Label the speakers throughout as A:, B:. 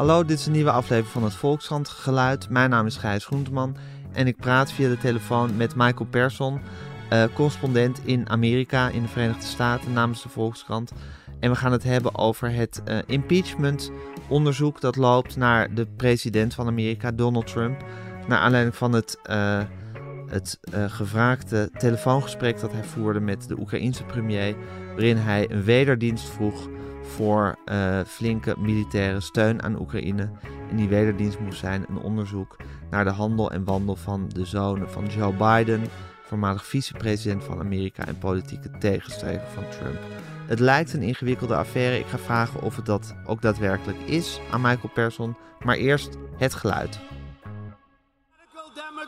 A: Hallo, dit is een nieuwe aflevering van het Volkskrant Geluid. Mijn naam is Gijs Groenteman en ik praat via de telefoon met Michael Persson, uh, correspondent in Amerika, in de Verenigde Staten, namens de Volkskrant. En we gaan het hebben over het uh, impeachment-onderzoek dat loopt naar de president van Amerika, Donald Trump. Naar aanleiding van het, uh, het gevraagde telefoongesprek dat hij voerde met de Oekraïense premier, waarin hij een wederdienst vroeg voor uh, flinke militaire steun aan Oekraïne. En die wederdienst moest zijn een onderzoek naar de handel en wandel van de zonen van Joe Biden, voormalig vicepresident van Amerika en politieke tegenstrever van Trump. Het lijkt een ingewikkelde affaire. Ik ga vragen of het dat ook daadwerkelijk is aan Michael Persson. Maar eerst het geluid.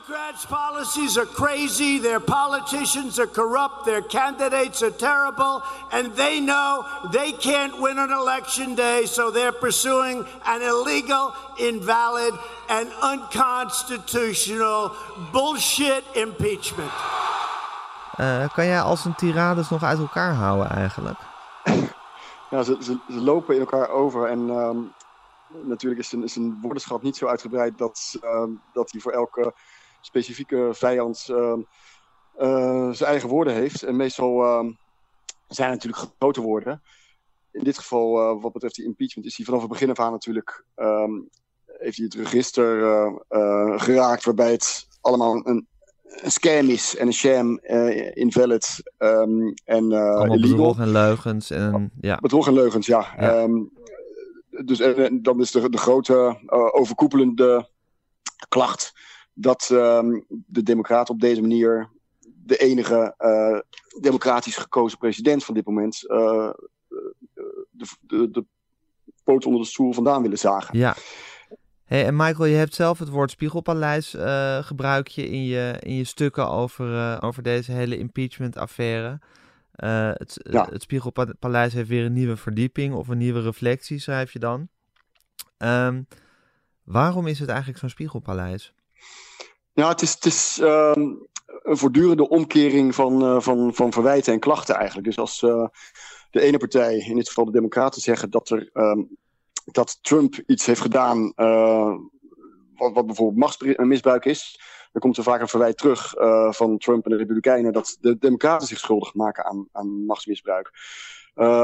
B: Democrats' policies are crazy, their politicians are corrupt, their candidates are terrible, and they know they can't win an election day, so they're pursuing an illegal, invalid, and unconstitutional bullshit impeachment.
A: Uh, kan jij als een tirades nog uit elkaar houden eigenlijk?
C: Ja, ze, ze, ze lopen in elkaar over en um, natuurlijk is een, is een woordenschat niet zo uitgebreid dat, um, dat hij voor elke specifieke vijand uh, uh, zijn eigen woorden heeft. En meestal uh, zijn natuurlijk grote woorden. In dit geval, eh, wat betreft die impeachment, is hij vanaf het begin af aan natuurlijk. Um, heeft hij het register eh, geraakt waarbij het allemaal een, een scam is en een sham, invalid um, en
A: bedrog en leugens. En, ja.
C: Bedrog en leugens, ja. ja. Um, dus en, en, dan is de, de grote overkoepelende klacht dat um, de Democraten op deze manier de enige uh, democratisch gekozen president van dit moment uh, de, de, de poot onder de stoel vandaan willen zagen.
A: Ja. Hey, en Michael, je hebt zelf het woord Spiegelpaleis uh, gebruik je in je, in je stukken over, over deze hele impeachment-affaire. het, ja. het Spiegelpaleis heeft weer een nieuwe verdieping of een nieuwe reflectie, schrijf je dan. Um, waarom is het eigenlijk zo'n Spiegelpaleis?
C: Ja, het is, het is um, een voortdurende omkering van, uh, van, van verwijten en klachten eigenlijk. Dus als uh, de ene partij, in dit geval de Democraten, zeggen dat, er, um, dat Trump iets heeft gedaan uh, wat, wat bijvoorbeeld machtsmisbruik is, dan komt er vaak een verwijt terug van Trump en de Republikeinen dat de Democraten zich schuldig maken aan, aan machtsmisbruik.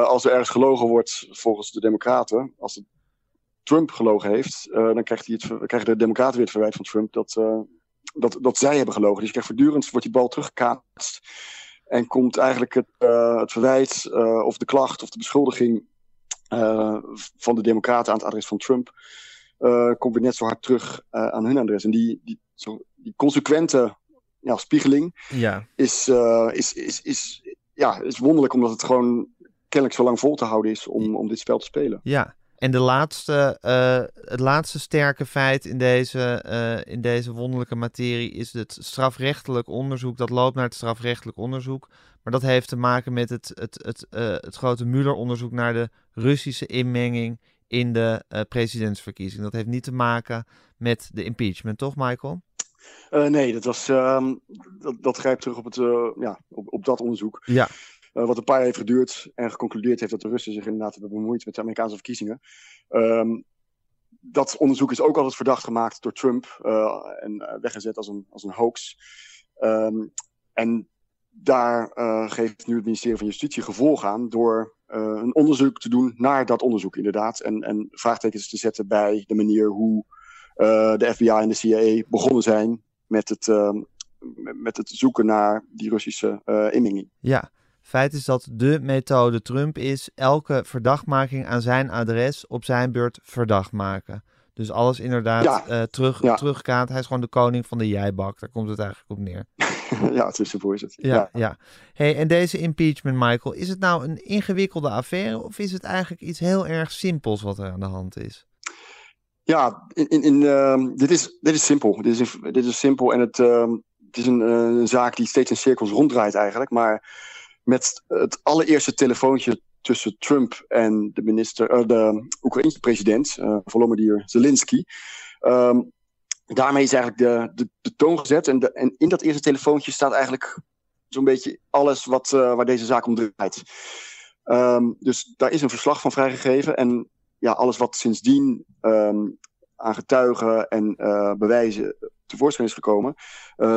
C: als er ergens gelogen wordt volgens de Democraten, als Trump gelogen heeft, dan krijgt hij het, krijgen de Democraten weer het verwijt van Trump dat dat, dat zij hebben gelogen. Dus je krijgt voortdurend, wordt die bal teruggekaatst. En komt eigenlijk het, uh, het verwijt of de klacht of de beschuldiging van de democraten aan het adres van Trump... komt weer net zo hard terug aan hun adres. En die, die, zo, die consequente ja, spiegeling
A: ja.
C: Is, is, is, is, ja, is wonderlijk... omdat het gewoon kennelijk zo lang vol te houden is om, om dit spel te spelen.
A: Ja, en de laatste, uh, het laatste sterke feit in deze, uh, in deze wonderlijke materie is het strafrechtelijk onderzoek. Dat loopt naar het strafrechtelijk onderzoek. Maar dat heeft te maken met het, het, het, uh, het grote Mueller-onderzoek naar de Russische inmenging in de presidentsverkiezing. Dat heeft niet te maken met de impeachment, toch, Michael?
C: nee, dat, was, um, dat, dat grijpt terug op, het, ja, op, op dat onderzoek.
A: Ja.
C: Uh, wat een paar jaar heeft geduurd en geconcludeerd heeft dat de Russen zich inderdaad hebben bemoeid met de Amerikaanse verkiezingen. Um, dat onderzoek is ook altijd verdacht gemaakt door Trump uh, en weggezet als een, als een hoax. Um, en daar geeft nu het ministerie van Justitie gevolg aan door een onderzoek te doen naar dat onderzoek inderdaad. En, en vraagtekens te zetten bij de manier hoe de FBI en de CIA begonnen zijn met het, met het zoeken naar die Russische inmenging.
A: Ja, Feit is dat de methode Trump is elke verdachtmaking aan zijn adres op zijn beurt verdacht maken. Dus alles inderdaad ja. uh, terug, ja. terugkaat. Hij is gewoon de koning van de jijbak. Daar komt het eigenlijk op neer.
C: ja, het is is het.
A: Ja, ja. ja. Hey, en deze impeachment, Michael, is het nou een ingewikkelde affaire of is het eigenlijk iets heel erg simpels wat er aan de hand is?
C: Ja, in, in, in uh, dit, is, dit is simpel. Dit is, dit is simpel en het, uh, het is een, een zaak die steeds in cirkels ronddraait eigenlijk. Maar met het allereerste telefoontje tussen Trump en de minister, uh, de Oekraïnse president, uh, Volodymyr Zelensky. Um, daarmee is eigenlijk de, de, toon gezet. En, en, in dat eerste telefoontje staat eigenlijk zo'n beetje alles wat, uh, waar deze zaak om draait. Um, dus daar is een verslag van vrijgegeven. En ja, alles wat sindsdien ehm, aan getuigen en bewijzen tevoorschijn is gekomen,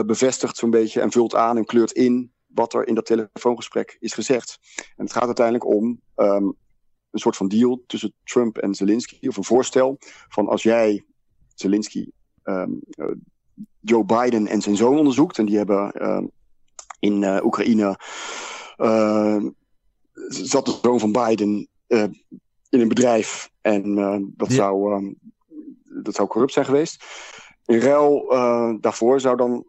C: bevestigt zo'n beetje en vult aan en kleurt in wat er in dat telefoongesprek is gezegd. En het gaat uiteindelijk om um, een soort van deal tussen Trump en Zelensky, of een voorstel van als jij Zelensky um, uh, Joe Biden en zijn zoon onderzoekt, en die hebben uh, in uh, Oekraïne zat de zoon van Biden in een bedrijf en dat, ja. zou, um, dat zou corrupt zijn geweest. In ruil daarvoor zou dan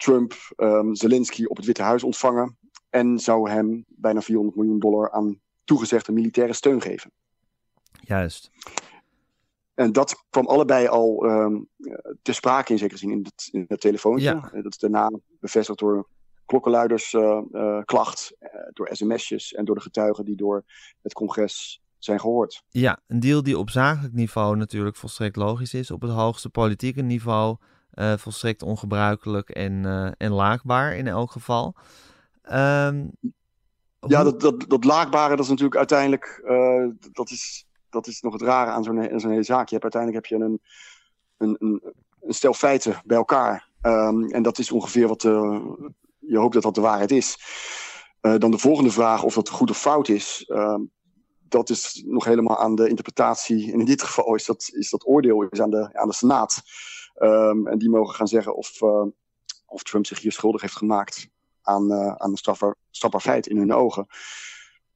C: Trump um, Zelensky op het Witte Huis ontvangen en zou hem bijna 400 miljoen dollar aan toegezegde militaire steun geven.
A: Juist.
C: En dat kwam allebei al um, ter sprake in zekere zin in het, in telefoontje. Ja. Dat is daarna bevestigd door klokkenluiders uh, uh, klacht, uh, door sms'jes en door de getuigen die door het congres zijn gehoord.
A: Ja, een deal die op zakelijk niveau natuurlijk volstrekt logisch is. Op het hoogste politieke niveau volstrekt ongebruikelijk en, en laakbaar in elk geval. Um,
C: ja, dat, dat, dat laagbare, dat is natuurlijk uiteindelijk, uh, dat, is, dat is nog het rare aan zo'n zo'n hele zaak. Je hebt, uiteindelijk heb je een, een, een, een stel feiten bij elkaar. Um, en dat is ongeveer wat, je hoopt dat dat de waarheid is. Dan de volgende vraag, of dat goed of fout is, ehm, dat is nog helemaal aan de interpretatie. En in dit geval is dat, is dat oordeel is aan, de, aan de Senaat. Um, en die mogen gaan zeggen of, of Trump zich hier schuldig heeft gemaakt aan, uh, aan een strafbaar, strafbaar feit in hun ogen.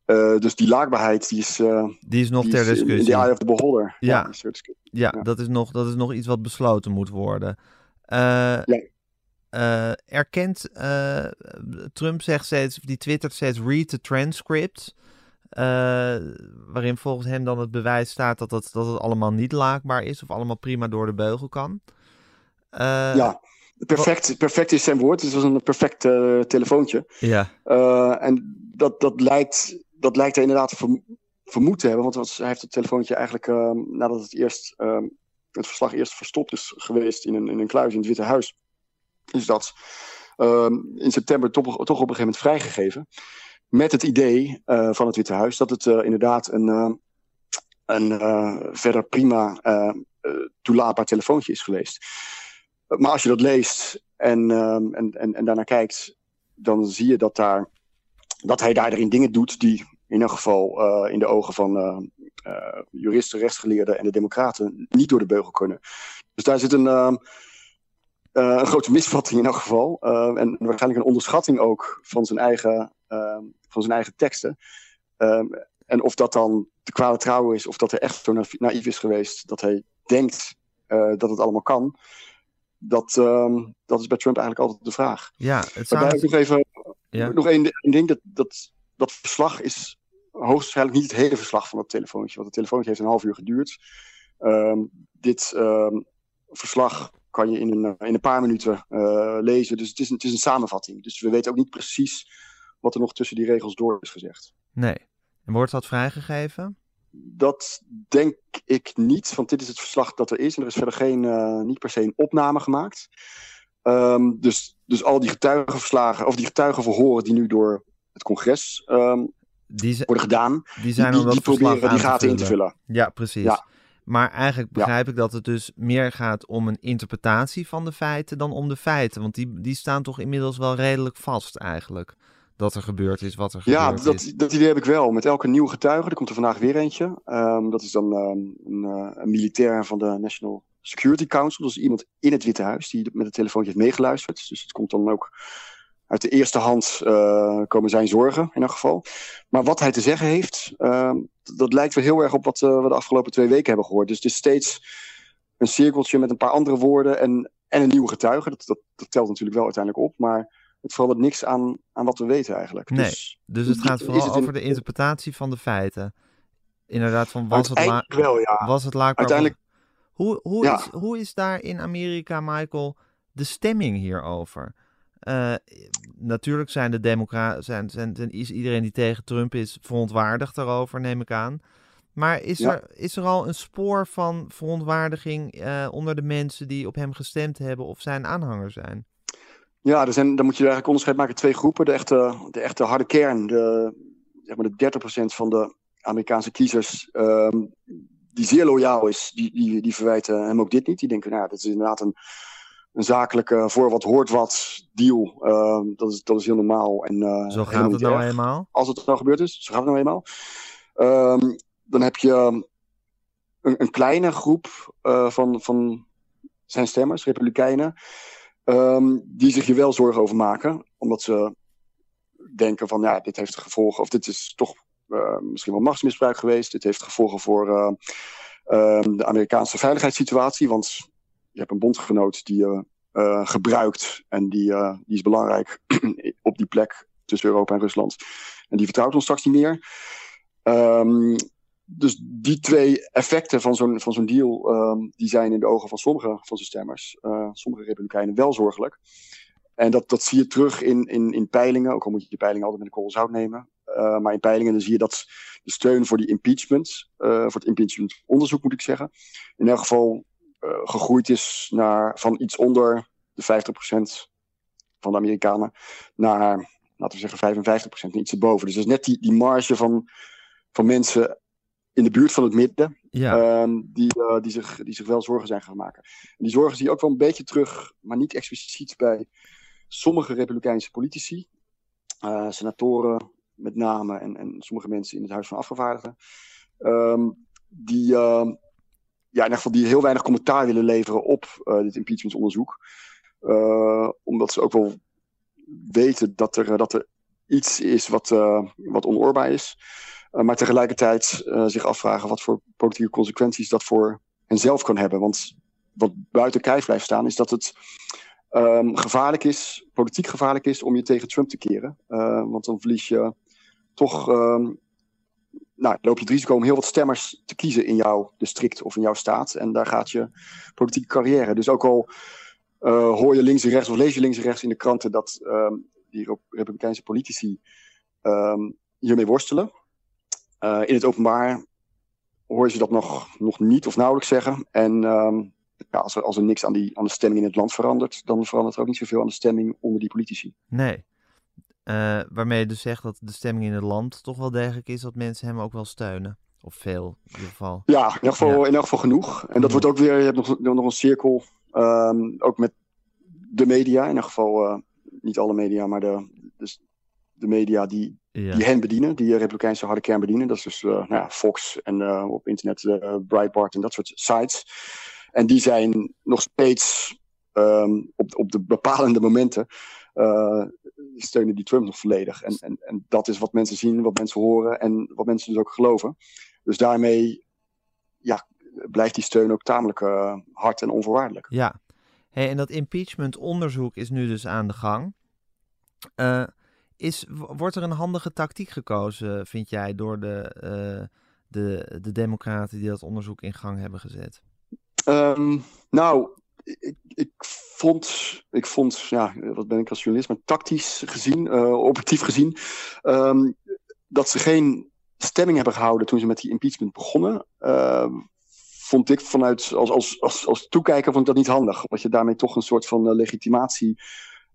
C: Uh, dus die laakbaarheid, die is, uh,
A: die is nog die ter is discussie.
C: In the eye of the beholder.
A: Ja, ja, ja, ja, Dat, is nog, dat is nog iets wat besloten moet worden. ja. erkent Trump zegt steeds, die twittert steeds read the transcript. waarin volgens hem dan het bewijs staat dat het, dat het allemaal niet laakbaar is of allemaal prima door de beugel kan.
C: Ja. Perfect, perfect is zijn woord. Het was een perfect uh, telefoontje.
A: Ja.
C: Uh, en dat, dat, lijkt, dat lijkt hij inderdaad vermoed te hebben. Want was, hij heeft het telefoontje eigenlijk uh, nadat het, eerst, ehm, het verslag eerst verstopt is geweest in een, in een kluis in het Witte Huis. Is dat ehm, in september toch, toch op een gegeven moment vrijgegeven. Met het idee eh, van het Witte Huis dat het inderdaad een, een verder prima toelaatbaar telefoontje is geweest. Maar als je dat leest en, um, en, en, en daarnaar kijkt, dan zie je dat, daar, dat hij daarin dingen doet die in ieder geval uh, in de ogen van uh, uh, juristen, rechtsgeleerden en de democraten niet door de beugel kunnen. Dus daar zit een, ehm, een grote misvatting in elk geval. Ehm, en waarschijnlijk een onderschatting ook van zijn eigen, van zijn eigen teksten. en of dat dan de kwade trouw is, of dat hij echt zo naïef is geweest dat hij denkt dat het allemaal kan dat, uh, dat is bij Trump eigenlijk altijd de vraag.
A: Ja, het
C: Waarbij nog even ja. nog één, ding. Dat, dat, dat verslag is hoogstwaarschijnlijk niet het hele verslag van dat telefoontje. Want het telefoontje heeft een half uur geduurd. Um, dit um, verslag kan je in een, in een paar minuten uh, lezen. Dus het is, een, het is een samenvatting. Dus we weten ook niet precies wat er nog tussen die regels door is gezegd.
A: Nee. En wordt dat vrijgegeven?
C: Dat denk ik niet, want dit is het verslag dat er is. En er is verder geen, uh, niet per se een opname gemaakt. Um, dus, dus al die getuigenverslagen, of die getuigenverhoren die nu door het congres um, die worden gedaan,
A: die, zijn
C: die, die, die proberen die gaten in te vullen.
A: Ja, precies. Ja. Maar eigenlijk begrijp ja. ik dat het dus meer gaat om een interpretatie van de feiten dan om de feiten. Want die, die staan toch inmiddels wel redelijk vast eigenlijk dat er gebeurd is wat er
C: ja,
A: gebeurd
C: dat,
A: is.
C: Ja, dat idee heb ik wel. Met elke nieuwe getuige, er komt er vandaag weer eentje. Um, dat is dan um, een, uh, een, militair van de National Security Council. Dus iemand in het Witte Huis die met het telefoontje heeft meegeluisterd. Dus het komt dan ook uit de eerste hand uh, komen zijn zorgen in elk geval. Maar wat hij te zeggen heeft, uh, dat lijkt wel heel erg op wat uh, we de afgelopen twee weken hebben gehoord. Dus het is steeds een cirkeltje met een paar andere woorden en, en een nieuwe getuige. Dat, dat, dat telt natuurlijk wel uiteindelijk op, maar het verandert niks aan, aan wat we weten eigenlijk.
A: Nee, dus, dus het gaat vooral het over de interpretatie van de feiten. Inderdaad, van was het, la
C: wel, ja.
A: was het laakbaar?
C: Uiteindelijk...
A: Hoe, hoe, ja. is, hoe is daar in Amerika, Michael, de stemming hierover? Uh, natuurlijk zijn de democraten, zijn, zijn, zijn, is iedereen die tegen Trump is verontwaardigd daarover, neem ik aan. Maar is, ja. er, is er al een spoor van verontwaardiging uh, onder de mensen die op hem gestemd hebben of zijn aanhanger zijn?
C: Ja, er zijn, dan moet je eigenlijk onderscheid maken twee groepen. De echte, de echte harde kern, de, zeg maar de 30% van de Amerikaanse kiezers, ehm, die zeer loyaal is, die, die, die verwijten hem ook dit niet. Die denken, nou, dat is inderdaad een, een zakelijke voor wat hoort wat deal. Ehm, dat, is, dat is heel normaal. En, uh,
A: zo gaat het nou eenmaal.
C: Als het nou gebeurd is, zo gaat het nou eenmaal. Ehm, dan heb je een, een kleine groep uh, van, van zijn stemmers, republikeinen, um, die zich hier wel zorgen over maken. Omdat ze denken van, ja, dit heeft gevolgen, of dit is toch uh, misschien wel machtsmisbruik geweest. Dit heeft gevolgen voor uh, de Amerikaanse veiligheidssituatie. Want je hebt een bondgenoot die je gebruikt en die, die is belangrijk op die plek tussen Europa en Rusland. En die vertrouwt ons straks niet meer. Um, dus die twee effecten van zo'n, van zo'n deal, um, die zijn in de ogen van sommige van zijn stemmers, uh, sommige republikeinen, wel zorgelijk. En dat, dat zie je terug in, in, in peilingen, ook al moet je die peilingen altijd met een korrel zout nemen. Uh, maar in peilingen dan zie je dat de steun voor die impeachment, uh, voor het impeachment onderzoek moet ik zeggen, in elk geval gegroeid is naar, van iets onder de 50% van de Amerikanen naar, laten we zeggen, 55%, iets erboven. Dus dat is net die, die marge van, van mensen in de buurt van het midden. Ja. Um, die, uh, die, zich, die zich wel zorgen zijn gaan maken. En die zorgen zie je ook wel een beetje terug, maar niet expliciet bij sommige Republikeinse politici. Uh, senatoren met name en, en sommige mensen in het Huis van Afgevaardigden. Um, die, uh, ja, in ieder geval die heel weinig commentaar willen leveren op dit impeachmentonderzoek. omdat ze ook wel weten dat er, dat er iets is wat, wat onoorbaar is. Eh, maar tegelijkertijd uh, zich afvragen wat voor politieke consequenties dat voor henzelf kan hebben. Want wat buiten kijf blijft staan is dat het um, gevaarlijk is, politiek gevaarlijk is om je tegen Trump te keren. Uh, want dan verlies je toch, um, nou, loop je het risico om heel wat stemmers te kiezen in jouw district of in jouw staat. En daar gaat je politieke carrière. Dus ook al hoor je links en rechts of lees je links en rechts in de kranten dat um, die Republikeinse politici hiermee worstelen. Uh, in het openbaar hoor je ze dat nog, nog niet of nauwelijks zeggen. En um, ja, als, er, als er niks aan, die, aan de stemming in het land verandert, dan verandert er ook niet zoveel aan de stemming onder die politici.
A: Nee. Uh, waarmee je dus zegt dat de stemming in het land toch wel degelijk is dat mensen hem ook wel steunen. Of veel, in ieder geval.
C: Ja, in ieder geval, ja. in elk geval genoeg. En dat wordt ook weer, je hebt nog, nog een cirkel, um, ook met de media. In ieder geval, uh, niet alle media, maar de, dus de media die, ja. die hen bedienen, die Republikeinse harde kern bedienen. Dat is dus uh, nou ja, Fox en uh, op internet Breitbart en dat soort sites. En die zijn nog steeds um, op, op de bepalende momenten steunen die Trump nog volledig. En, en, en dat is wat mensen zien, wat mensen horen en wat mensen dus ook geloven. Dus daarmee ja, blijft die steun ook tamelijk hard en onvoorwaardelijk.
A: Ja, hey, en dat impeachment onderzoek is nu dus aan de gang. Uh, is, wordt er een handige tactiek gekozen, vind jij, door de, uh, de, de democraten die dat onderzoek in gang hebben gezet?
C: Um, nou, ik, vond, ik vond, ja, wat ben ik als journalist, maar tactisch gezien, uh, objectief gezien, um, dat ze geen stemming hebben gehouden toen ze met die impeachment begonnen. Uh, vond ik vanuit, als, als, als, als toekijker, vond ik dat niet handig. Omdat je daarmee toch een soort van legitimatie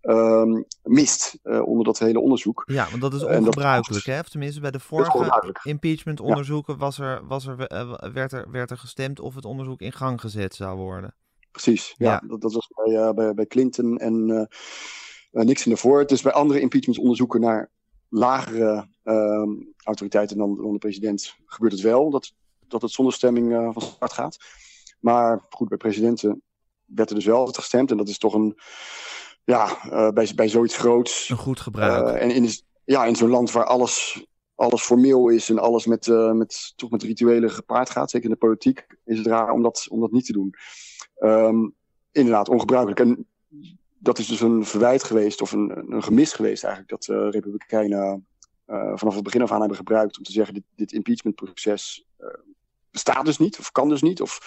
C: um, mist uh, onder dat hele onderzoek.
A: Ja, want dat is ongebruikelijk, dat, hè? Of tenminste, bij de vorige impeachment-onderzoeken ja. was er, was er, uh, werd, er, werd er gestemd of het onderzoek in gang gezet zou worden.
C: Precies, ja. ja. Dat, dat, was bij, uh, bij, bij Clinton en Nixon ervoor. Dus bij andere impeachment-onderzoeken naar lagere ehm, autoriteiten dan, dan, de president gebeurt het wel, dat, dat het zonder stemming van start gaat. Maar goed, bij presidenten werd er dus wel gestemd en dat is toch een ja, uh, bij, bij zoiets groots.
A: Een goed gebruik.
C: Uh, en in, ja, in zo'n land waar alles, alles formeel is en alles met, uh, met, toch met rituelen gepaard gaat, zeker in de politiek, is het raar om dat, om dat niet te doen. Um, inderdaad, ongebruikelijk. En dat is dus een verwijt geweest, of een, een gemis geweest eigenlijk, dat Republikeinen vanaf het begin af aan hebben gebruikt om te zeggen: dit, dit impeachmentproces bestaat dus niet, of kan dus niet, of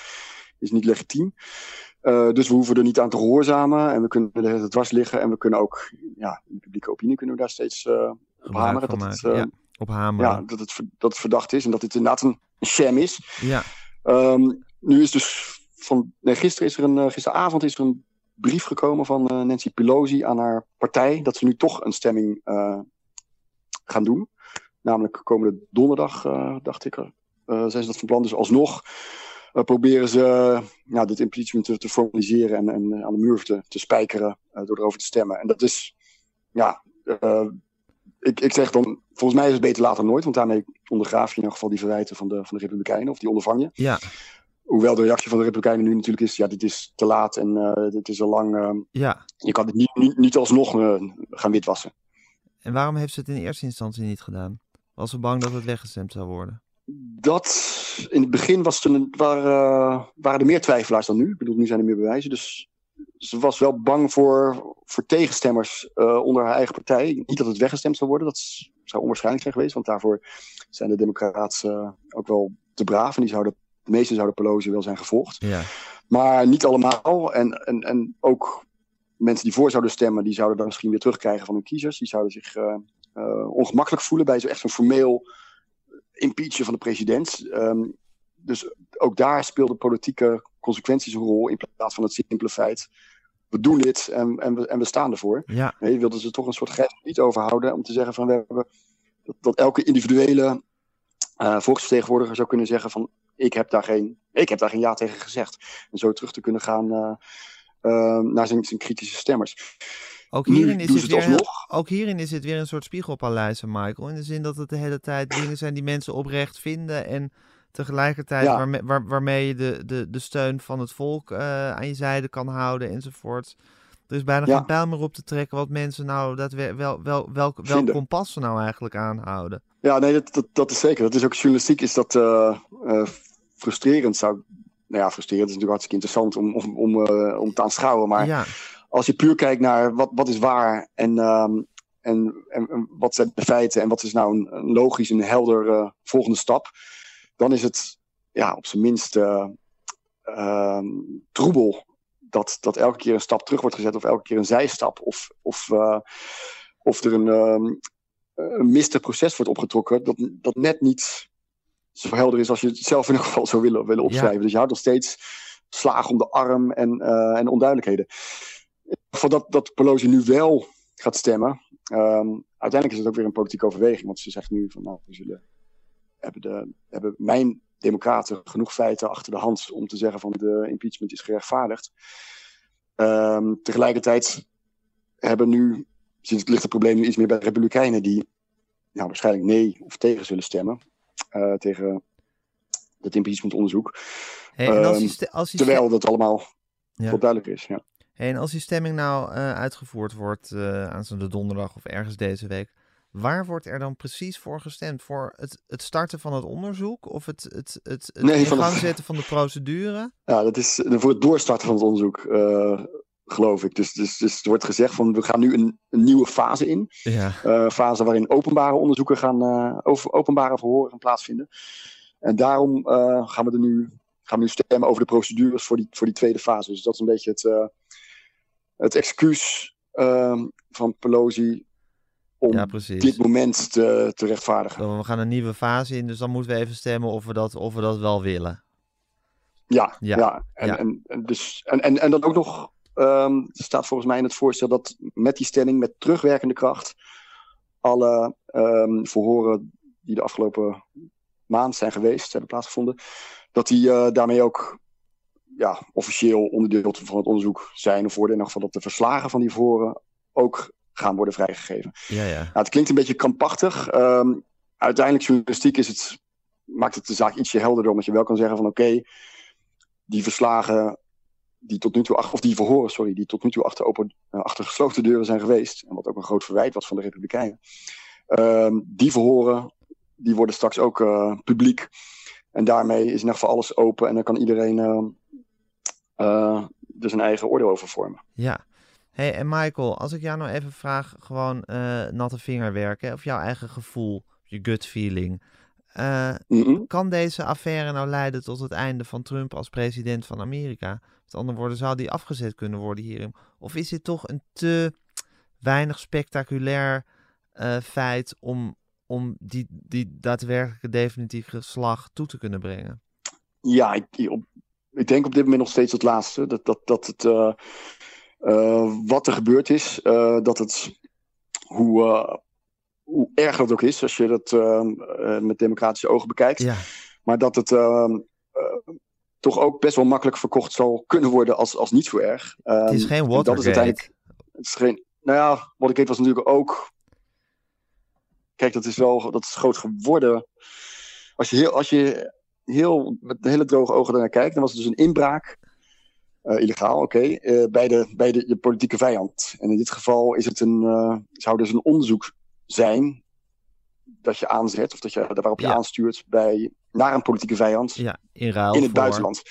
C: is niet legitiem. Uh, dus we hoeven er niet aan te gehoorzamen en we kunnen er dwars liggen en we kunnen ook, ja, in de publieke opinie kunnen we daar steeds uh, op hameren. Dat het, uh,
A: ja, op hameren.
C: Ja, dat het, dat het verdacht is en dat het inderdaad een, sham is.
A: Ja.
C: Um, nu is dus van, nee, gisteren is er een, gisteravond is er een brief gekomen van Nancy Pelosi aan haar partij dat ze nu toch een stemming gaan doen. Namelijk komende donderdag, dacht ik, zijn ze dat van plan. Dus alsnog proberen ze nou, dit impeachment te, te formaliseren en, en, aan de muur te, te spijkeren door erover te stemmen. En dat is, ja, ik, ik zeg dan, volgens mij is het beter later nooit, want daarmee ondergraaf je in ieder geval die verwijten van de, van de Republikeinen, of die ondervang je.
A: Ja.
C: Hoewel de reactie van de Republikeinen nu natuurlijk is, ja, dit is te laat en uh, dit is al lang. Uh,
A: ja.
C: Je kan het niet, niet, niet alsnog uh, gaan witwassen.
A: En waarom heeft ze het in eerste instantie niet gedaan? Was ze bang dat het weggestemd zou worden?
C: Dat, in het begin was waren, waren er meer twijfelaars dan nu. Ik bedoel, nu zijn er meer bewijzen. Dus ze was wel bang voor, voor tegenstemmers onder haar eigen partij. Niet dat het weggestemd zou worden, dat zou onwaarschijnlijk zijn geweest. Want daarvoor zijn de Democraten ook wel te braaf. En die zouden de meesten zouden Pelosi wel zijn gevolgd.
A: Ja.
C: Maar niet allemaal. En, en, en ook mensen die voor zouden stemmen, die zouden dan misschien weer terugkrijgen van hun kiezers. Die zouden zich uh, uh, ongemakkelijk voelen bij zo echt zo'n formeel impeachen van de president. Um, dus ook daar speelden politieke consequenties een rol in plaats van het simpele feit. We doen dit en, en, we, en we staan ervoor.
A: Ja.
C: Nee, wilden ze toch een soort grijs gebied overhouden om te zeggen van we hebben dat, dat elke individuele uh, volksvertegenwoordiger zou kunnen zeggen van ik heb daar geen, ik heb daar geen ja tegen gezegd. En zo terug te kunnen gaan uh, uh, naar zijn, zijn, kritische stemmers.
A: Ook hierin, is het weer, ook hierin is het weer een soort spiegelpaleis, Michael. In de zin dat het de hele tijd dingen zijn die mensen oprecht vinden. En tegelijkertijd ja. waarmee, waar, waarmee je de, de, de steun van het volk uh, aan je zijde kan houden enzovoort. Er is bijna ja. geen pijl meer op te trekken wat mensen nou, dat wel, wel, wel, welk, welk kompas ze nou eigenlijk aanhouden.
C: Ja, nee, dat, dat, dat is zeker. Dat is ook journalistiek, is dat uh, uh, frustrerend. Zou, nou ja, frustrerend is natuurlijk hartstikke interessant om, om, om, om te aanschouwen. Maar
A: ja.
C: Als je puur kijkt naar wat, wat is waar en, um, en, en, en, wat zijn de feiten en wat is nou een, een logisch en helder volgende stap, dan is het ja, op zijn minst troebel dat, dat elke keer een stap terug wordt gezet of elke keer een zijstap. Of, of, uh, of er een, um, een mistig proces wordt opgetrokken dat, dat net niet zo helder is als je het zelf in ieder geval zou willen, willen opschrijven. Ja. Dus je houdt nog steeds slagen om de arm en, en onduidelijkheden. Voordat dat Pelosi nu wel gaat stemmen, um, uiteindelijk is het ook weer een politieke overweging. Want ze zegt nu van nou, we zullen hebben, de, hebben mijn democraten genoeg feiten achter de hand om te zeggen van de impeachment is gerechtvaardigd. Um, tegelijkertijd hebben nu, sinds ligt het probleem nu iets meer bij de republikeinen die nou, waarschijnlijk nee of tegen zullen stemmen. Uh, tegen het impeachmentonderzoek.
A: Hey, als die als
C: terwijl dat allemaal ja. duidelijk is. Ja.
A: Hey, en als die stemming nou uh, uitgevoerd wordt uh, aanstaande donderdag of ergens deze week, Waar wordt er dan precies voor gestemd? Voor het, het starten van het onderzoek of het, het, het, het nee, in gang zetten van de procedure?
C: Ja, dat is voor het doorstarten van het onderzoek, uh, geloof ik. Dus, dus, dus er wordt gezegd van we gaan nu een, een nieuwe fase in.
A: Ja.
C: Uh, fase waarin openbare onderzoeken gaan, uh, over, openbare verhoren gaan plaatsvinden. En daarom gaan, we er nu, gaan we nu stemmen over de procedures voor die, voor die tweede fase. Dus dat is een beetje het, het excuus van Pelosi om
A: ja,
C: dit moment te, te rechtvaardigen.
A: We gaan een nieuwe fase in, dus dan moeten we even stemmen of we dat, of we dat wel willen.
C: Ja, ja. ja. En, ja. En, en, dus, en, en, en dan ook nog, um, staat volgens mij in het voorstel dat met die stemming, met terugwerkende kracht, alle um, verhoren die de afgelopen maand zijn geweest, hebben plaatsgevonden, dat die uh, daarmee ook ja, officieel onderdeel van het onderzoek zijn. Of worden in ieder geval dat de verslagen van die verhoren ook gaan worden vrijgegeven.
A: Ja, ja.
C: Nou, het klinkt een beetje krampachtig. Um, uiteindelijk, journalistiek is het, maakt het de zaak ietsje helderder, omdat je wel kan zeggen van oké, okay, die verslagen die tot nu toe achter, of die verhoren, sorry, die tot nu toe achter, open, uh, achter gesloten deuren zijn geweest, en wat ook een groot verwijt was van de Republikeinen, um, die verhoren, die worden straks ook uh, publiek. En daarmee is in ieder geval alles open en dan kan iedereen uh, uh, er zijn eigen oordeel over vormen.
A: Ja, hey, en Michael, als ik jou nou even vraag, gewoon uh, natte vingerwerken, of jouw eigen gevoel, je gut feeling. Uh,
C: mm -hmm.
A: Kan deze affaire nou leiden tot het einde van Trump als president van Amerika? Met andere woorden, zou die afgezet kunnen worden hierin? Of is dit toch een te weinig spectaculair uh, feit om, om die, die daadwerkelijke definitieve slag toe te kunnen brengen?
C: Ja, ik, ik denk op dit moment nog steeds het laatste. Dat, dat, dat het. Uh, uh, wat er gebeurd is, uh, dat het hoe, hoe erg dat ook is, als je dat ehm, eh, met democratische ogen bekijkt.
A: Ja.
C: Maar dat het ehm, eh, toch ook best wel makkelijk verkocht zal kunnen worden als, als niet zo erg.
A: Het is
C: Ehm,
A: geen
C: en dat is
A: Watergate.
C: uiteindelijk. Het is geen. Nou ja, wat ik weet was natuurlijk ook. Kijk, dat is wel dat is groot geworden. Als je heel, als je heel met hele droge ogen daarnaar kijkt, dan was het dus een inbraak. eh, illegaal, oké, eh, bij, de, bij de, je politieke vijand. En in dit geval is het een, eh, zou dus een onderzoek zijn dat je aanzet, of dat je, waarop je
A: Ja.
C: aanstuurt bij, naar een politieke vijand
A: Ja, in ruil
C: in het
A: voor-
C: buitenland.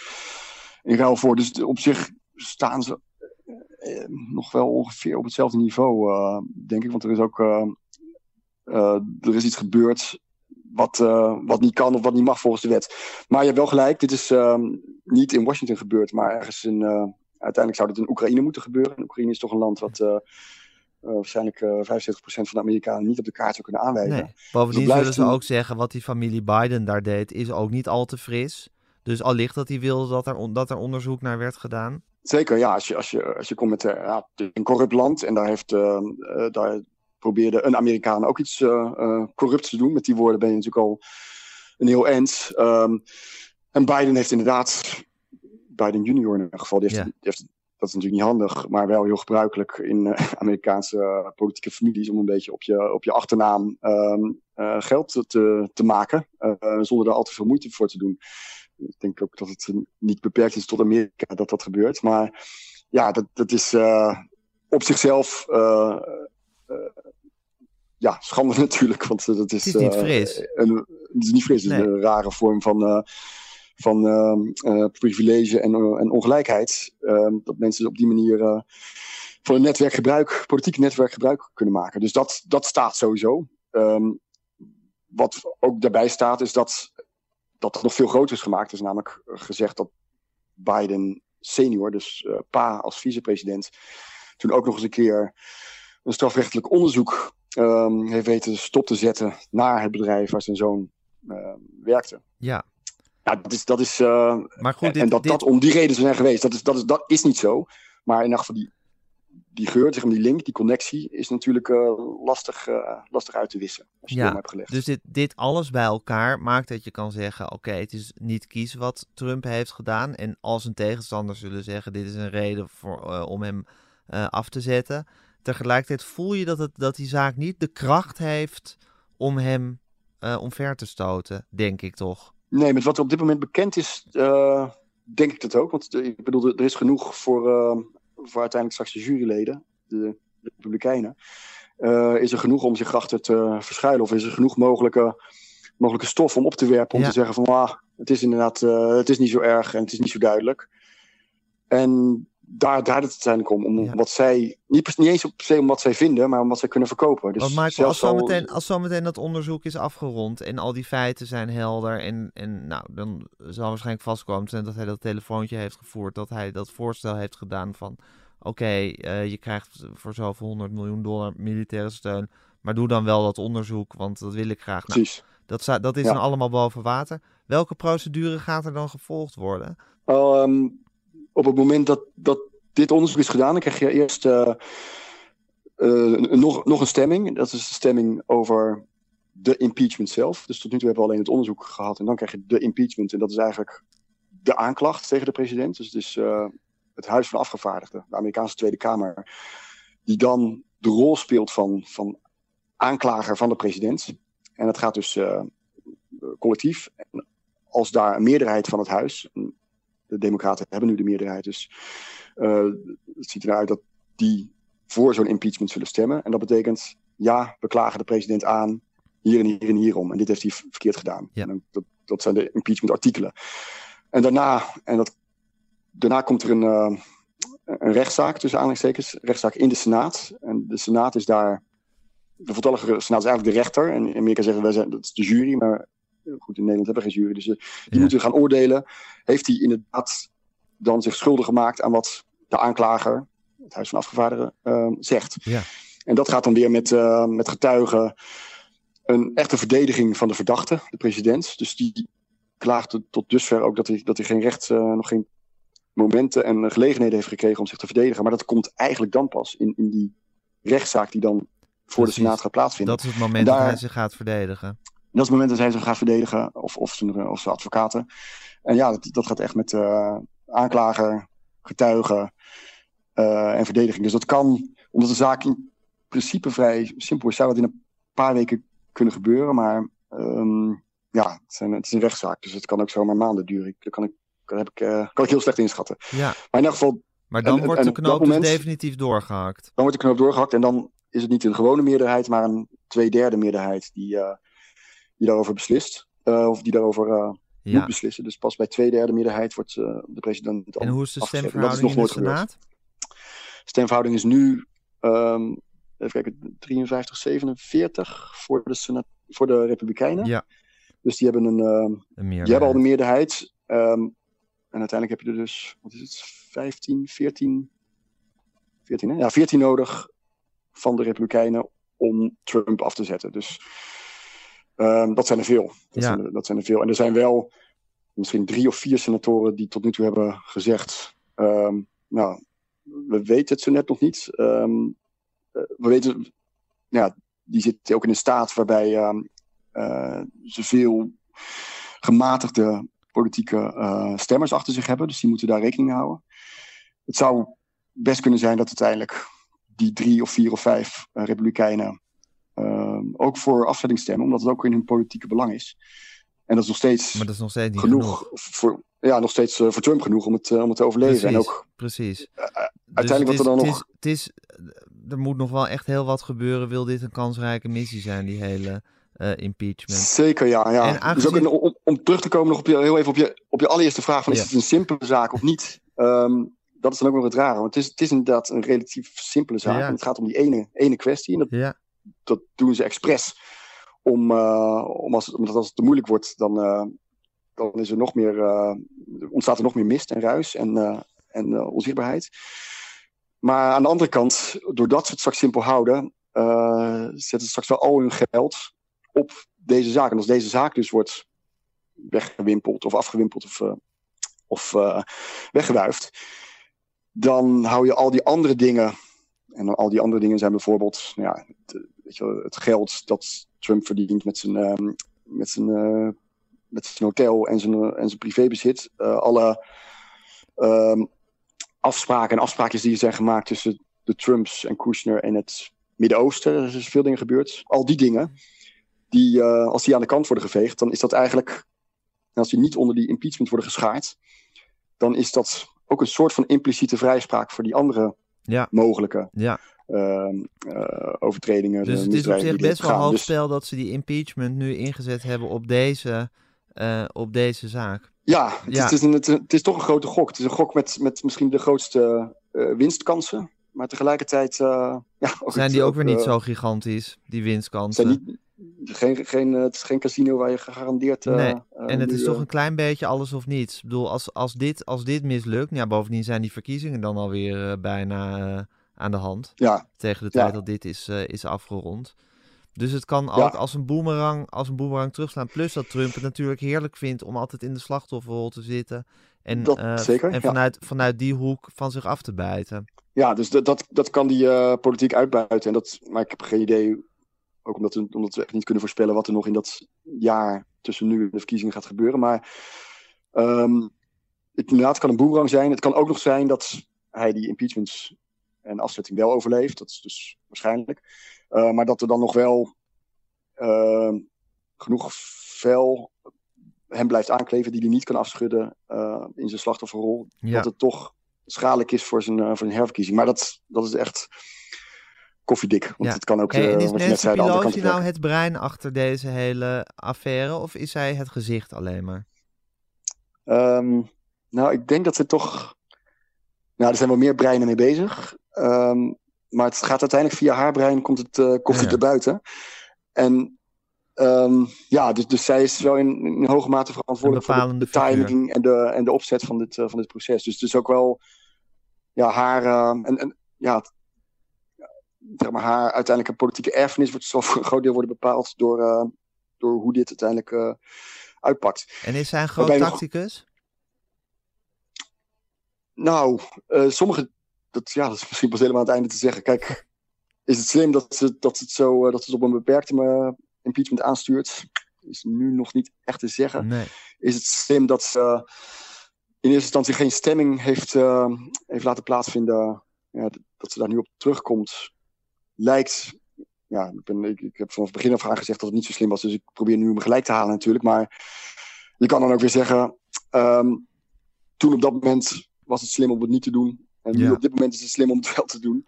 C: In ruil voor. Dus op zich staan ze nog wel ongeveer op hetzelfde niveau, denk ik. Want er is ook er is iets gebeurd wat, eh, wat niet kan of wat niet mag volgens de wet. Maar je hebt wel gelijk, dit is ehm, niet in Washington gebeurd, maar ergens in. eh, uiteindelijk zou dit in Oekraïne moeten gebeuren. En Oekraïne is toch een land wat. eh, waarschijnlijk eh 75% van de Amerikanen niet op de kaart zou kunnen aanwijzen.
A: Nee. Bovendien
C: blijft
A: zullen ze
C: een-
A: ook zeggen, wat die familie Biden daar deed, is ook niet al te fris. Dus allicht dat hij wilde dat er, dat er onderzoek naar werd gedaan.
C: Zeker, ja. Als je, als je, als je komt met een corrupt land en daar, heeft, daar probeerde een Amerikaan ook iets eh eh, corrupts te doen. Met die woorden ben je natuurlijk al een heel eind. Ehm, en Biden heeft inderdaad, Biden junior in ieder geval, die heeft, die heeft- dat is natuurlijk niet handig, maar wel heel gebruikelijk in eh, Amerikaanse politieke families om een beetje op je, op je achternaam ehm, eh, geld te, te maken, zonder er al te veel moeite voor te doen. Ik denk ook dat het niet beperkt is tot Amerika dat dat gebeurt. Maar ja, dat, dat is op zichzelf ja, schande natuurlijk. Want eh, dat is,
A: Het is niet
C: eh,
A: fris.
C: een, het is niet fris. Het is een rare vorm van, eh, van eh, eh, privilege en, eh, en ongelijkheid. eh, dat mensen op die manier eh, van een netwerk gebruik, politiek netwerk gebruik kunnen maken. Dus dat, dat staat sowieso. Ehm, wat ook daarbij staat, is dat dat het nog veel groter is gemaakt. Er is namelijk gezegd dat Biden senior, dus eh, pa als vicepresident, toen ook nog eens een keer een strafrechtelijk onderzoek ehm, heeft weten stop te zetten naar het bedrijf waar zijn zoon eh, werkte.
A: Ja,
C: Ja, dat is. Dat is eh,
A: maar goed,
C: en,
A: dit,
C: en dat
A: dit-
C: dat om die reden zijn geweest, dat is, dat is, dat is niet zo. Maar in ieder geval die, die geur, zeg maar, die link, die connectie, is natuurlijk eh, lastig, eh, lastig uit te wissen. Als je
A: Ja,
C: hebt gelegd.
A: Dus dit, dit alles bij elkaar maakt dat je kan zeggen: oké, het is niet kies wat Trump heeft gedaan. En als een tegenstander zullen zeggen: dit is een reden voor, om hem af te zetten. Tegelijkertijd voel je dat, het, dat die zaak niet de kracht heeft om hem eh, omver te stoten, denk ik toch.
C: Nee, met wat er op dit moment bekend is, eh, denk ik dat ook. Want eh, ik bedoel, er is genoeg voor, voor uiteindelijk straks de juryleden, de, Republikeinen. Is er genoeg om zich achter te verschuilen? Of is er genoeg mogelijke, mogelijke stof om op te werpen om
A: Ja.
C: te zeggen van ah, het is inderdaad, het is niet zo erg en het is niet zo duidelijk. En daar draait het uiteindelijk om. Om
A: Ja.
C: wat zij, niet, niet eens op se om wat zij vinden, maar om wat zij kunnen verkopen. Dus
A: Want Michael, als
C: al-
A: zometeen, als zometeen dat onderzoek is afgerond en al die feiten zijn helder en, en nou, dan zal waarschijnlijk vastkomen zijn dat hij dat telefoontje heeft gevoerd, dat hij dat voorstel heeft gedaan van oké, eh, je krijgt voor zoveel 100 miljoen dollar militaire steun, maar doe dan wel dat onderzoek, want dat wil ik graag. Nou,
C: Precies.
A: dat, dat is
C: Ja.
A: dan allemaal boven water. Welke procedure gaat er dan gevolgd worden?
C: Ehm, op het moment dat, dat dit onderzoek is gedaan, dan krijg je eerst eh, eh, nog, nog een stemming. Dat is de stemming over de impeachment zelf. Dus tot nu toe hebben we alleen het onderzoek gehad. En dan krijg je de impeachment. En dat is eigenlijk de aanklacht tegen de president. Dus het is eh, het Huis van Afgevaardigden, de Amerikaanse Tweede Kamer, die dan de rol speelt van, van aanklager van de president. En dat gaat dus collectief. En als daar een meerderheid van het huis, de Democraten hebben nu de meerderheid, dus eh, het ziet eruit dat die voor zo'n impeachment zullen stemmen. En dat betekent, ja, we klagen de president aan, hier en hier en hierom. En dit heeft hij verkeerd gedaan.
A: Ja.
C: En dan- dat, dat zijn de impeachment artikelen. En daarna, en dat, daarna komt er een, eh, een rechtszaak, tussen aanhalingstekens, rechtszaak in de Senaat. En de Senaat is daar, de voltallige Senaat is eigenlijk de rechter. En in Amerika zeggen wij, dat is de jury, maar goed, in Nederland hebben we geen jury. Dus eh, die
A: Ja.
C: moeten gaan oordelen. Heeft hij inderdaad dan zich schuldig gemaakt aan wat de aanklager, het Huis van Afgevaardigden, eh, zegt?
A: Ja.
C: En dat gaat dan weer met, eh, met getuigen een echte verdediging van de verdachte, de president. Dus die klaagde tot dusver ook dat hij, dat hij geen recht, eh, nog geen momenten en gelegenheden heeft gekregen om zich te verdedigen. Maar dat komt eigenlijk dan pas in, in die rechtszaak die dan voor de. Senaat gaat plaatsvinden.
A: Dat is het moment
C: Daar-
A: dat hij zich gaat verdedigen.
C: Dat is het moment dat hij zich gaat verdedigen, of, of, zijn, of zijn advocaten. En ja, dat, dat gaat echt met eh, aanklager, getuigen eh, en verdediging. Dus dat kan, omdat de zaak in principe vrij simpel is, zou dat in een paar weken kunnen gebeuren. Maar ehm, ja, het, zijn, het is een rechtszaak, dus het kan ook zomaar maanden duren. Ik- Dat kan ik, heb ik, eh, kan ik heel slecht inschatten.
A: Ja,
C: Maar in ieder geval,
A: maar dan
C: En-
A: wordt
C: en
A: de knoop dus definitief doorgehakt.
C: dan wordt de knoop doorgehakt en dan is het niet een gewone meerderheid, maar een tweederde meerderheid die, die daarover beslist. Eh, of die daarover eh, moet beslissen. Dus pas bij tweederde meerderheid wordt eh, de president
A: En hoe is de
C: afgeschreven. Dat is
A: stemverhouding
C: nog
A: in de
C: nooit gebeurd.
A: Senaat?
C: Stemverhouding is nu ehm, even kijken, 53, 47 voor de, voor de Republikeinen.
A: Ja,
C: Dus die hebben, een, ehm,
A: een
C: die hebben al de meerderheid. Ehm, en uiteindelijk heb je er dus, wat is het, 15, 14, 14, hè? Ja, 14 nodig van de Republikeinen om Trump af te zetten. Dus ehm, dat zijn er veel. Dat,
A: Ja.
C: zijn er, dat zijn er veel. En er zijn wel misschien drie of vier senatoren die tot nu toe hebben gezegd: ehm, Nou, we weten het zo net nog niet. Ehm, eh, we weten, ja, die zitten ook in een staat waarbij eh, ze veel gematigde politieke eh, stemmers achter zich hebben. Dus die moeten daar rekening mee houden. Het zou best kunnen zijn dat uiteindelijk die drie of vier of vijf republikeinen ook voor afzetting stemmen, omdat het ook in hun politieke belang is. En dat is nog steeds
A: Maar dat is nog steeds niet
C: genoeg,
A: genoeg.
C: Voor, ja, nog steeds eh, voor Trump genoeg om het, eh, om het te overleven. En
A: Precies,
C: ook
A: precies. Dus
C: uiteindelijk wat er dan
A: het is, het is, er moet nog wel echt heel wat gebeuren. Wil dit een kansrijke missie zijn, die hele eh, impeachment?
C: Zeker, ja. ja.
A: En
C: Dus ook een- om, om terug te komen nog op je, heel even op je, op je allereerste vraag: van,
A: Ja.
C: is het een simpele zaak of niet? Ehm, dat is dan ook nog het rare. Want het is, het is inderdaad een relatief simpele zaak.
A: Ja.
C: En het gaat om die ene, ene kwestie. En dat,
A: Ja,
C: dat doen ze expres. Om, eh, om als, omdat als het te moeilijk wordt, dan, eh, dan is er nog meer, eh, ontstaat er nog meer mist en ruis en, en onzichtbaarheid. Maar aan de andere kant, doordat ze het straks simpel houden, zetten ze straks wel al hun geld op deze zaak. En als deze zaak dus wordt weggewimpeld of afgewimpeld of, eh, of eh, weggewuifd, dan hou je al die andere dingen. En al die andere dingen zijn bijvoorbeeld nou ja, het, weet je, wel, het geld dat Trump verdient met zijn, ehm, met zijn, eh, met zijn hotel en zijn, eh, en zijn privébezit. Eh, alle ehm, afspraken en afspraakjes die zijn gemaakt tussen de Trumps en Kushner en het Midden-Oosten. Er is veel dingen gebeurd. Al die dingen, die, als die aan de kant worden geveegd, dan is dat eigenlijk, als die niet onder die impeachment worden geschaard, dan is dat ook een soort van impliciete vrijspraak voor die andere
A: ja,
C: mogelijke
A: ja.
C: Ehm, eh, overtredingen.
A: Dus
C: eh,
A: het is op zich best wel hoog
C: Dus-
A: dat ze die impeachment nu ingezet hebben op deze, eh, op deze zaak.
C: Ja, het,
A: Ja.
C: Is, het, is een, het, het is toch een grote gok. Het is een gok met, met misschien de grootste winstkansen. Maar tegelijkertijd. ja, ook
A: Zijn die ook weer niet zo gigantisch, die winstkansen?
C: geen, geen, het is geen casino waar je gegarandeerd. eh,
A: Nee, En het
C: nu,
A: is toch een klein beetje alles of niets. Ik bedoel, als, als, dit, als dit mislukt, ja, bovendien zijn die verkiezingen dan alweer bijna aan de hand.
C: Ja,
A: Tegen de
C: Ja.
A: tijd dat dit is, eh, is afgerond. Dus het kan
C: Ja.
A: als een boemerang, als een boemerang terugslaan. Plus dat Trump het natuurlijk heerlijk vindt om altijd in de slachtofferrol te zitten. En,
C: Dat
A: eh,
C: zeker,
A: en
C: ja.
A: vanuit, vanuit die hoek van zich af te bijten.
C: ja, dus dat, dat, dat kan die eh, politiek uitbuiten. En dat, maar ik heb geen idee. Ook omdat we, omdat we echt niet kunnen voorspellen wat er nog in dat jaar tussen nu en de verkiezingen gaat gebeuren. Maar ehm, het inderdaad kan een boemerang zijn. Het kan ook nog zijn dat hij die impeachments en afzetting wel overleeft. Dat is dus waarschijnlijk. Eh, maar dat er dan nog wel ehm, genoeg vel hem blijft aankleven die hij niet kan afschudden eh, in zijn slachtofferrol.
A: Ja.
C: Dat het toch schadelijk is voor zijn, eh, voor zijn herverkiezing. Maar dat, dat is echt koffiedik. Want
A: Ja.
C: het kan ook,
A: Hey,
C: eh,
A: en is Nancy Pelosi
C: op
A: nou het brein achter deze hele affaire? Of is zij het gezicht alleen maar?
C: Ehm, nou, ik denk dat ze toch... Nou, er zijn wel meer breinen mee bezig. Ehm, maar het gaat uiteindelijk via haar brein, komt het, komt
A: Ja.
C: het er buiten. En ehm, ja, dus, dus zij is wel in, in hoge mate verantwoordelijk voor de, timing en de, en de opzet van dit, eh, van dit proces. Dus het is ook wel ja, haar, eh, en, en, ja, zeg maar haar uiteindelijke politieke erfenis wordt zo voor een groot deel worden bepaald door, eh, door hoe dit uiteindelijk uitpakt.
A: En is zij een groot
C: Waarbij
A: tacticus?
C: Nou, eh, sommige, dat, ja, dat is misschien pas helemaal aan het einde te zeggen. Kijk, is het slim dat ze, dat het zo dat het op een beperkte impeachment aanstuurt? Is nu nog niet echt te zeggen.
A: Nee.
C: Is het slim dat ze in eerste instantie geen stemming heeft, heeft laten plaatsvinden? Ja, dat ze daar nu op terugkomt, lijkt ja, ik, ben, ik, ik, heb vanaf het begin af aan gezegd dat het niet zo slim was. Dus ik probeer nu me gelijk te halen natuurlijk. Maar je kan dan ook weer zeggen, ehm, toen op dat moment was het slim om het niet te doen. En nu op dit moment is het slim om het wel te doen.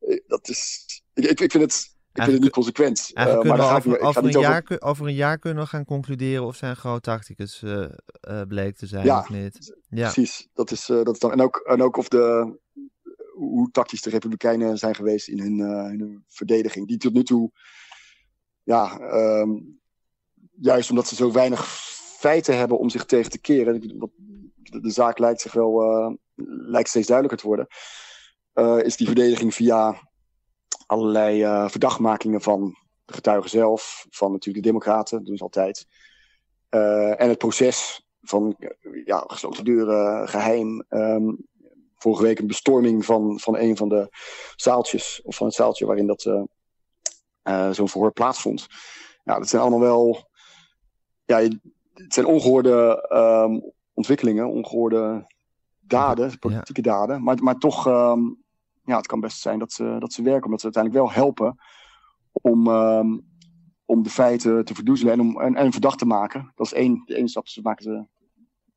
C: Eh, dat is, ik, ik, vind het, ik vind het niet consequent.
A: Uh, maar dan ga over, ik, over, een jaar, over... een jaar kunnen we gaan concluderen of zijn groot tacticus uh, uh, bleek te zijn
C: ja,
A: of niet.
C: Ja, precies. Dat is, dat is dan, en, ook, en ook of de, hoe tactisch de Republikeinen zijn geweest in hun, in hun verdediging. Die tot nu toe, ja, um, juist omdat ze zo weinig feiten hebben om zich tegen te keren. De, de zaak lijkt zich wel uh, lijkt steeds duidelijker te worden. Uh, is die verdediging via allerlei uh, verdachtmakingen van de getuigen zelf, van natuurlijk de Democraten, dat doen ze altijd. en het proces van ja, gesloten deuren, geheim. Um, vorige week een bestorming van, van een van de zaaltjes, of van het zaaltje waarin dat zo'n verhoor plaatsvond. Ja, dat zijn allemaal wel. Ja, het zijn ongehoorde um, ontwikkelingen, ongehoorde daden, politieke ja. daden. Maar, maar toch, um, ja, het kan best zijn dat ze, dat ze werken, omdat ze uiteindelijk wel helpen om, um, om de feiten te verdoezelen en, om, en, en verdacht te maken. Dat is één, de ene stap, ze maken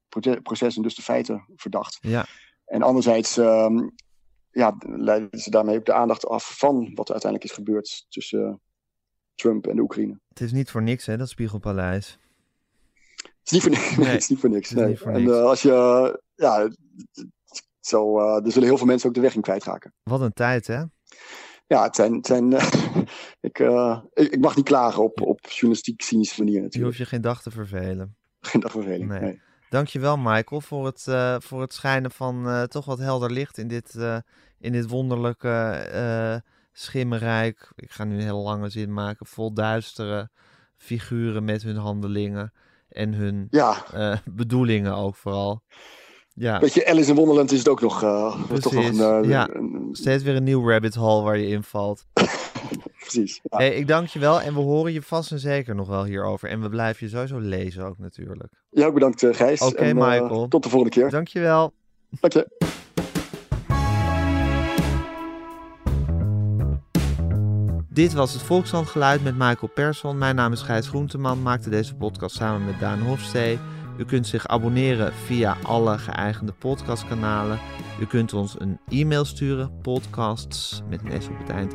C: het proces en dus de feiten verdacht.
A: Ja.
C: En anderzijds ja, leiden ze daarmee ook de aandacht af van wat er uiteindelijk is gebeurd tussen Trump en de Oekraïne.
A: Het is niet voor niks, hè, dat Spiegelpaleis.
C: Het is niet voor, niks. Nee, is niet voor niks. Nee. Voor en niks. Uh, als je, ja, zo, uh, er zullen heel veel mensen ook de weg in kwijtraken.
A: Wat een tijd, hè?
C: Ja, het zijn, het zijn ik, ik, ik, mag niet klagen op, op journalistiek cynische manier natuurlijk.
A: Je hoeft je geen dag te vervelen.
C: Geen dag verveling, nee. nee.
A: Dankjewel Michael voor het, voor het schijnen van toch wat helder licht in dit, in dit wonderlijke schimmerrijk. Ik ga nu een hele lange zin maken. Vol duistere figuren met hun handelingen en hun
C: ja.
A: uh, bedoelingen ook vooral. Ja.
C: Beetje Alice in Wonderland is het ook nog, uh, toch nog een, uh,
A: ja.
C: een,
A: Steeds weer een nieuw rabbit hole waar je invalt.
C: Precies. Ja.
A: Hey, ik dank je wel en we horen je vast en zeker nog wel hierover. En we blijven je sowieso lezen ook natuurlijk.
C: Ja, ook bedankt Gijs.
A: Oké okay, Michael.
C: tot de volgende keer.
A: Dank je wel.
C: Dank je.
A: Dit was het Volkshandgeluid met Michael Persson. Mijn naam is Gijs Groenteman, maakte deze podcast samen met Daan Hofstee. U kunt zich abonneren via alle geëigende podcastkanalen. U kunt ons een e-mail sturen, podcasts met een op het eind.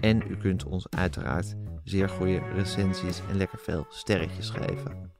A: En u kunt ons uiteraard zeer goede recensies en lekker veel sterretjes geven.